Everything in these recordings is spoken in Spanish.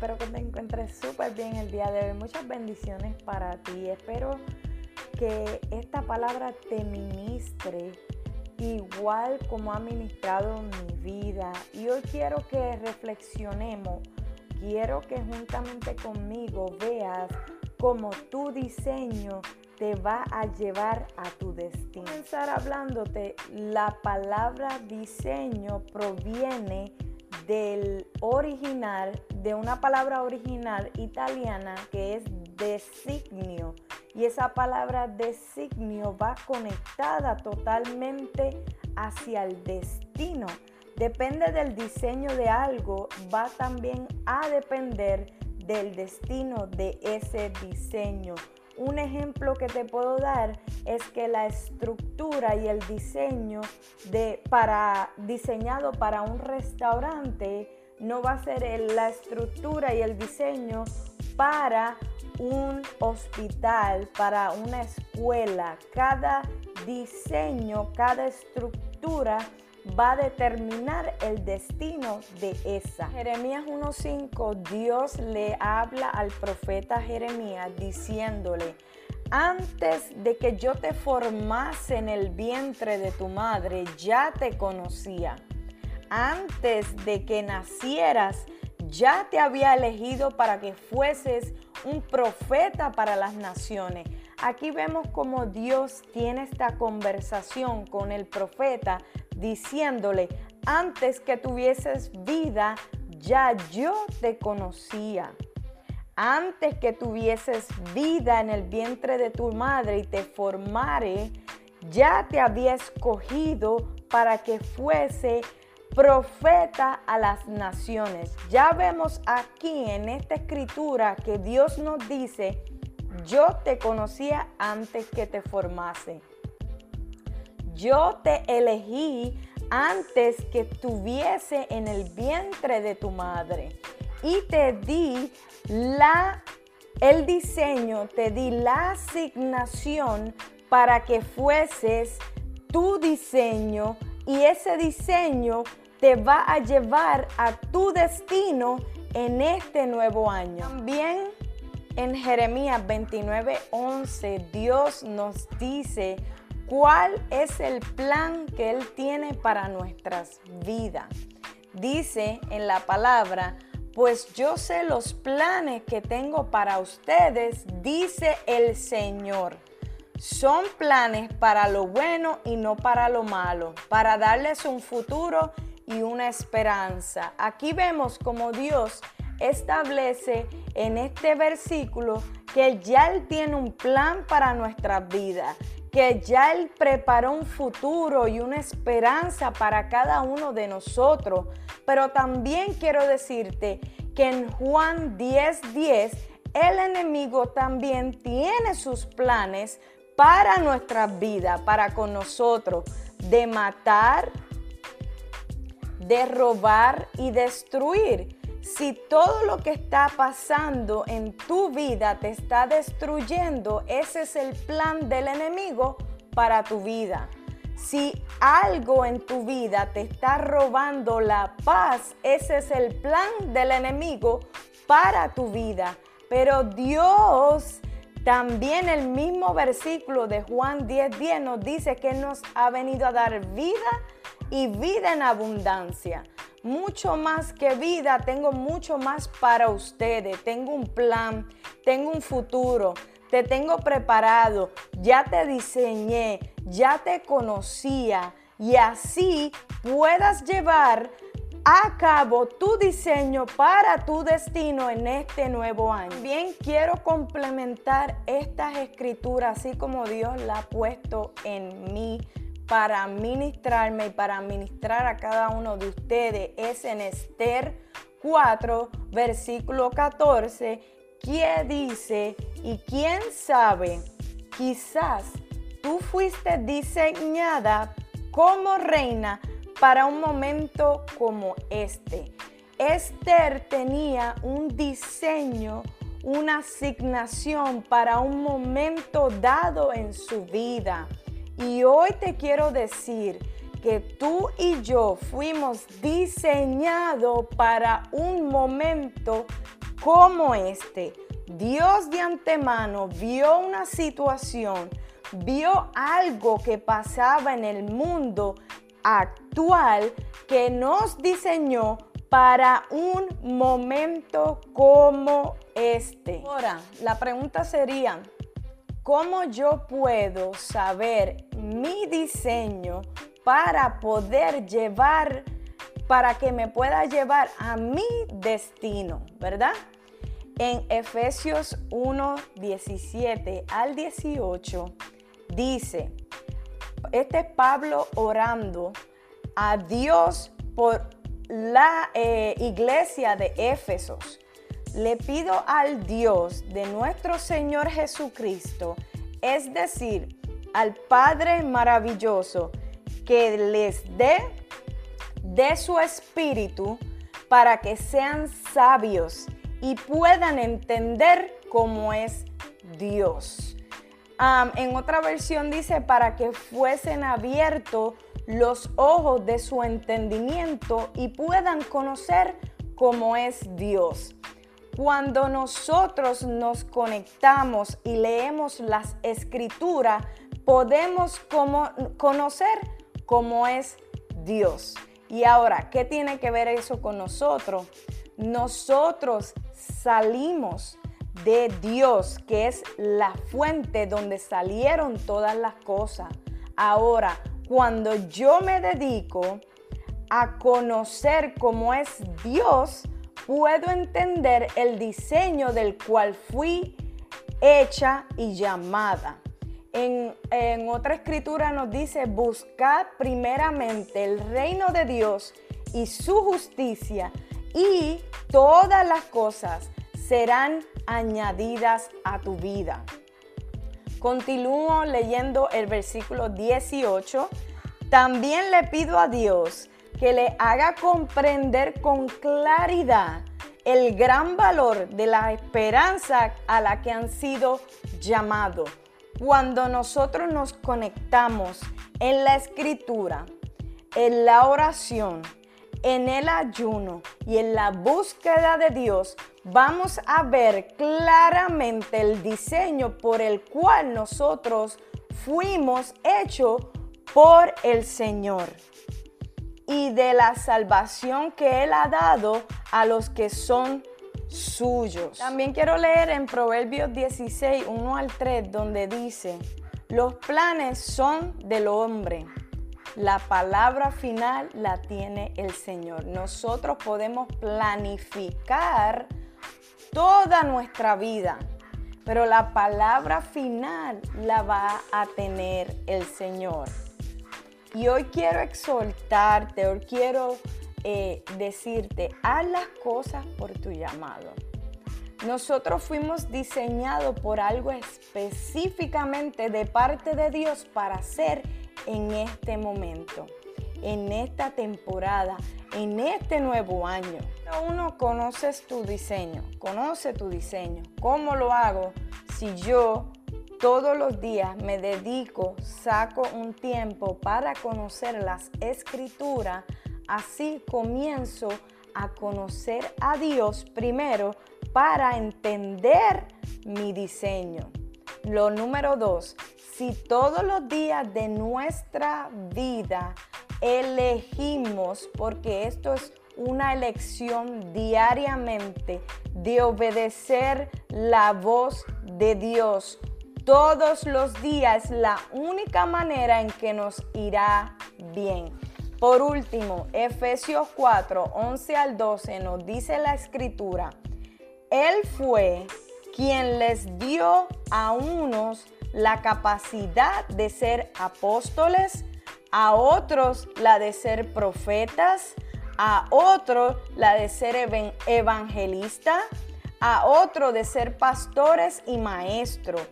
espero que te encuentres súper bien el día de hoy. Muchas bendiciones para ti. Espero que esta palabra te ministre igual como ha ministrado mi vida. Y hoy quiero que reflexionemos. Quiero que juntamente conmigo veas cómo tu diseño te va a llevar a tu destino. Comenzar hablándote, la palabra diseño proviene del original, de una palabra original italiana que es designio. Y esa palabra designio va conectada totalmente hacia el destino. Depende del diseño de algo, va también a depender del destino de ese diseño. Un ejemplo que te puedo dar es que la estructura y el diseño de, para, diseñado para un restaurante no va a ser la estructura y el diseño para un hospital, para una escuela. Cada diseño, cada estructura va a determinar el destino de esa. Jeremías 1.5, Dios le habla al profeta Jeremías diciéndole, antes de que yo te formase en el vientre de tu madre, ya te conocía. Antes de que nacieras, ya te había elegido para que fueses un profeta para las naciones. Aquí vemos cómo Dios tiene esta conversación con el profeta diciéndole, antes que tuvieses vida, ya yo te conocía. Antes que tuvieses vida en el vientre de tu madre y te formare, ya te había escogido para que fuese profeta a las naciones. Ya vemos aquí en esta escritura que Dios nos dice, yo te conocía antes que te formase yo te elegí antes que estuviese en el vientre de tu madre y te di la el diseño, te di la asignación para que fueses tu diseño y ese diseño te va a llevar a tu destino en este nuevo año. También en Jeremías 29:11 Dios nos dice cuál es el plan que Él tiene para nuestras vidas. Dice en la palabra, pues yo sé los planes que tengo para ustedes, dice el Señor. Son planes para lo bueno y no para lo malo, para darles un futuro y una esperanza. Aquí vemos como Dios establece en este versículo que ya Él tiene un plan para nuestras vidas que ya Él preparó un futuro y una esperanza para cada uno de nosotros. Pero también quiero decirte que en Juan 10:10 10, el enemigo también tiene sus planes para nuestra vida, para con nosotros, de matar, de robar y destruir. Si todo lo que está pasando en tu vida te está destruyendo, ese es el plan del enemigo para tu vida. Si algo en tu vida te está robando la paz, ese es el plan del enemigo para tu vida. Pero Dios también el mismo versículo de Juan 10:10 10 nos dice que nos ha venido a dar vida y vida en abundancia mucho más que vida, tengo mucho más para ustedes. Tengo un plan, tengo un futuro, te tengo preparado, ya te diseñé, ya te conocía y así puedas llevar a cabo tu diseño para tu destino en este nuevo año. Bien, quiero complementar estas escrituras así como Dios la ha puesto en mí para ministrarme y para ministrar a cada uno de ustedes es en Esther 4, versículo 14, que dice, y quién sabe, quizás tú fuiste diseñada como reina para un momento como este. Esther tenía un diseño, una asignación para un momento dado en su vida. Y hoy te quiero decir que tú y yo fuimos diseñados para un momento como este. Dios de antemano vio una situación, vio algo que pasaba en el mundo actual que nos diseñó para un momento como este. Ahora, la pregunta sería, ¿cómo yo puedo saber mi diseño para poder llevar, para que me pueda llevar a mi destino, ¿verdad? En Efesios 1, 17 al 18 dice, este es Pablo orando a Dios por la eh, iglesia de Éfesos. Le pido al Dios de nuestro Señor Jesucristo, es decir, al Padre maravilloso, que les dé de su espíritu para que sean sabios y puedan entender cómo es Dios. En otra versión dice para que fuesen abiertos los ojos de su entendimiento y puedan conocer cómo es Dios. Cuando nosotros nos conectamos y leemos las escrituras, podemos como, conocer cómo es Dios. Y ahora, ¿qué tiene que ver eso con nosotros? Nosotros salimos de Dios, que es la fuente donde salieron todas las cosas. Ahora, cuando yo me dedico a conocer cómo es Dios, puedo entender el diseño del cual fui hecha y llamada. En, otra escritura nos dice, buscad primeramente el reino de Dios y su justicia y todas las cosas serán añadidas a tu vida. Continúo leyendo el versículo 18. También le pido a Dios que le haga comprender con claridad el gran valor de la esperanza a la que han sido llamados cuando nosotros nos conectamos en la escritura, en la oración, en el ayuno y en la búsqueda de Dios, vamos a ver claramente el diseño por el cual nosotros fuimos hechos por el Señor y de la salvación que Él ha dado a los que son suyos. También quiero leer en Proverbios 16, 1 al 3, donde dice, los planes son del hombre. La palabra final la tiene el Señor. Nosotros podemos planificar toda nuestra vida, pero la palabra final la va a tener el Señor. Y hoy quiero exhortarte, hoy quiero eh, decirte, haz las cosas por tu llamado. Nosotros fuimos diseñados por algo específicamente de parte de Dios para hacer en este momento, en esta temporada, en este nuevo año. Uno conoces tu diseño, conoce tu diseño. ¿Cómo lo hago si yo todos los días me dedico, saco un tiempo para conocer las escrituras? Así comienzo a conocer a Dios primero para entender mi diseño. Lo número dos, si todos los días de nuestra vida elegimos, porque esto es una elección diariamente de obedecer la voz de Dios, todos los días la única manera en que nos irá bien. Por último, Efesios 4, 11 al 12 nos dice la escritura, Él fue quien les dio a unos la capacidad de ser apóstoles, a otros la de ser profetas, a otros la de ser evangelista, a otro de ser pastores y maestros.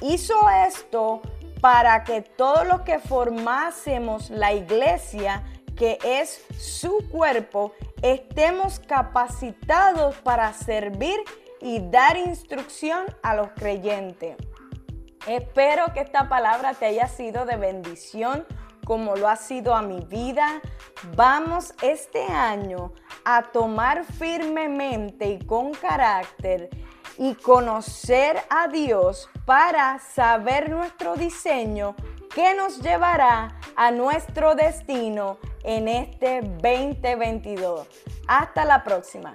Hizo esto para que todos los que formásemos la iglesia que es su cuerpo, estemos capacitados para servir y dar instrucción a los creyentes. Espero que esta palabra te haya sido de bendición como lo ha sido a mi vida. Vamos este año a tomar firmemente y con carácter y conocer a Dios para saber nuestro diseño que nos llevará a nuestro destino en este 2022. Hasta la próxima.